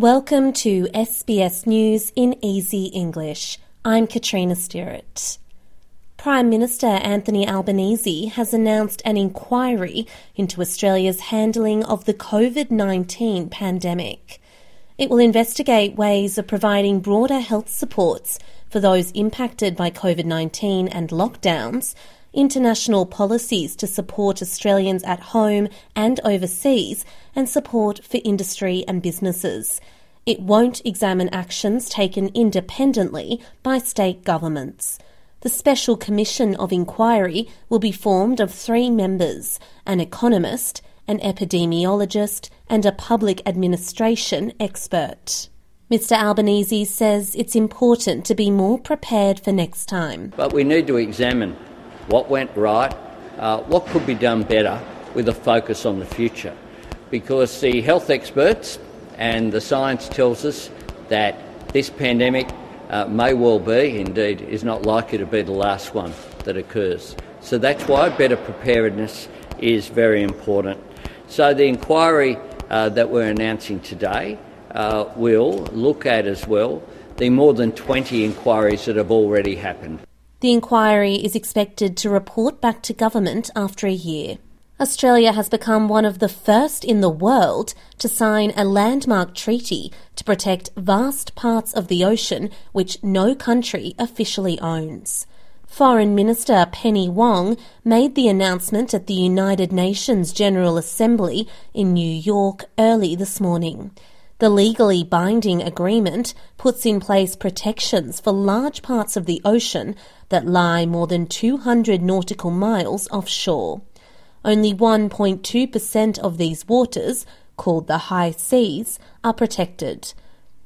Welcome to SBS News in Easy English. I'm Katrina Stewart. Prime Minister Anthony Albanese has announced an inquiry into Australia's handling of the COVID 19 pandemic. It will investigate ways of providing broader health supports for those impacted by COVID 19 and lockdowns international policies to support Australians at home and overseas, and support for industry and businesses. It won't examine actions taken independently by state governments. The Special Commission of Inquiry will be formed of three members an economist, an epidemiologist, and a public administration expert. Mr Albanese says it's important to be more prepared for next time. But we need to examine what went right, uh, what could be done better with a focus on the future. Because the health experts and the science tells us that this pandemic uh, may well be, indeed, is not likely to be the last one that occurs. So that's why better preparedness is very important. So the inquiry uh, that we're announcing today uh, will look at as well the more than 20 inquiries that have already happened. The inquiry is expected to report back to government after a year. Australia has become one of the first in the world to sign a landmark treaty to protect vast parts of the ocean which no country officially owns. Foreign Minister Penny Wong made the announcement at the United Nations General Assembly in New York early this morning. The legally binding agreement puts in place protections for large parts of the ocean that lie more than 200 nautical miles offshore. Only 1.2% of these waters, called the high seas, are protected.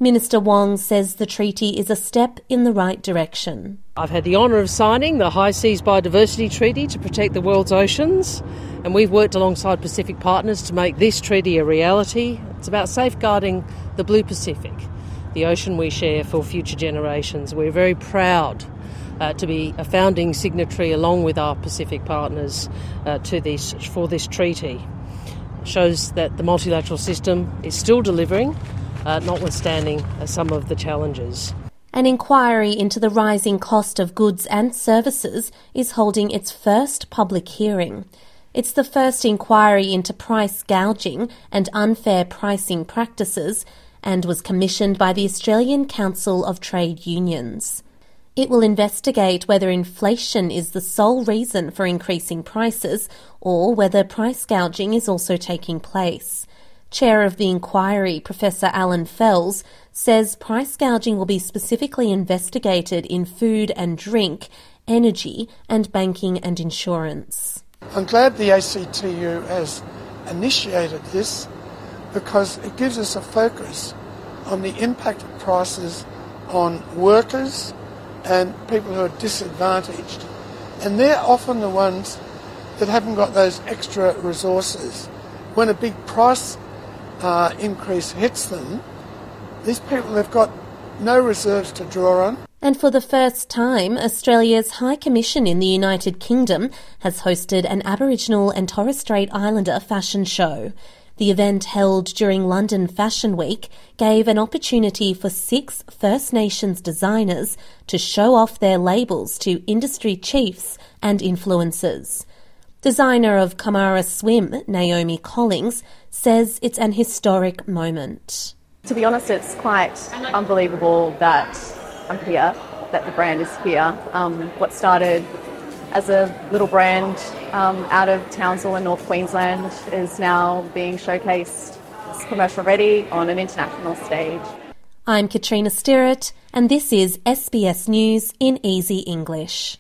Minister Wong says the treaty is a step in the right direction. I've had the honour of signing the High Seas Biodiversity Treaty to protect the world's oceans, and we've worked alongside Pacific partners to make this treaty a reality. It's about safeguarding the blue Pacific, the ocean we share for future generations. We're very proud uh, to be a founding signatory along with our Pacific partners uh, to this for this treaty. It shows that the multilateral system is still delivering, uh, notwithstanding uh, some of the challenges. An inquiry into the rising cost of goods and services is holding its first public hearing. It's the first inquiry into price gouging and unfair pricing practices and was commissioned by the Australian Council of Trade Unions. It will investigate whether inflation is the sole reason for increasing prices or whether price gouging is also taking place. Chair of the inquiry, Professor Alan Fels, says price gouging will be specifically investigated in food and drink, energy, and banking and insurance. I'm glad the ACTU has initiated this because it gives us a focus on the impact of prices on workers and people who are disadvantaged. And they're often the ones that haven't got those extra resources. When a big price uh, increase hits them, these people have got no reserves to draw on. And for the first time, Australia's High Commission in the United Kingdom has hosted an Aboriginal and Torres Strait Islander fashion show. The event held during London Fashion Week gave an opportunity for six First Nations designers to show off their labels to industry chiefs and influencers. Designer of Kamara Swim, Naomi Collings, says it's an historic moment. To be honest, it's quite unbelievable that I'm here, that the brand is here. Um, what started as a little brand um, out of Townsville in North Queensland is now being showcased commercial ready on an international stage. I'm Katrina Stewart, and this is SBS News in Easy English.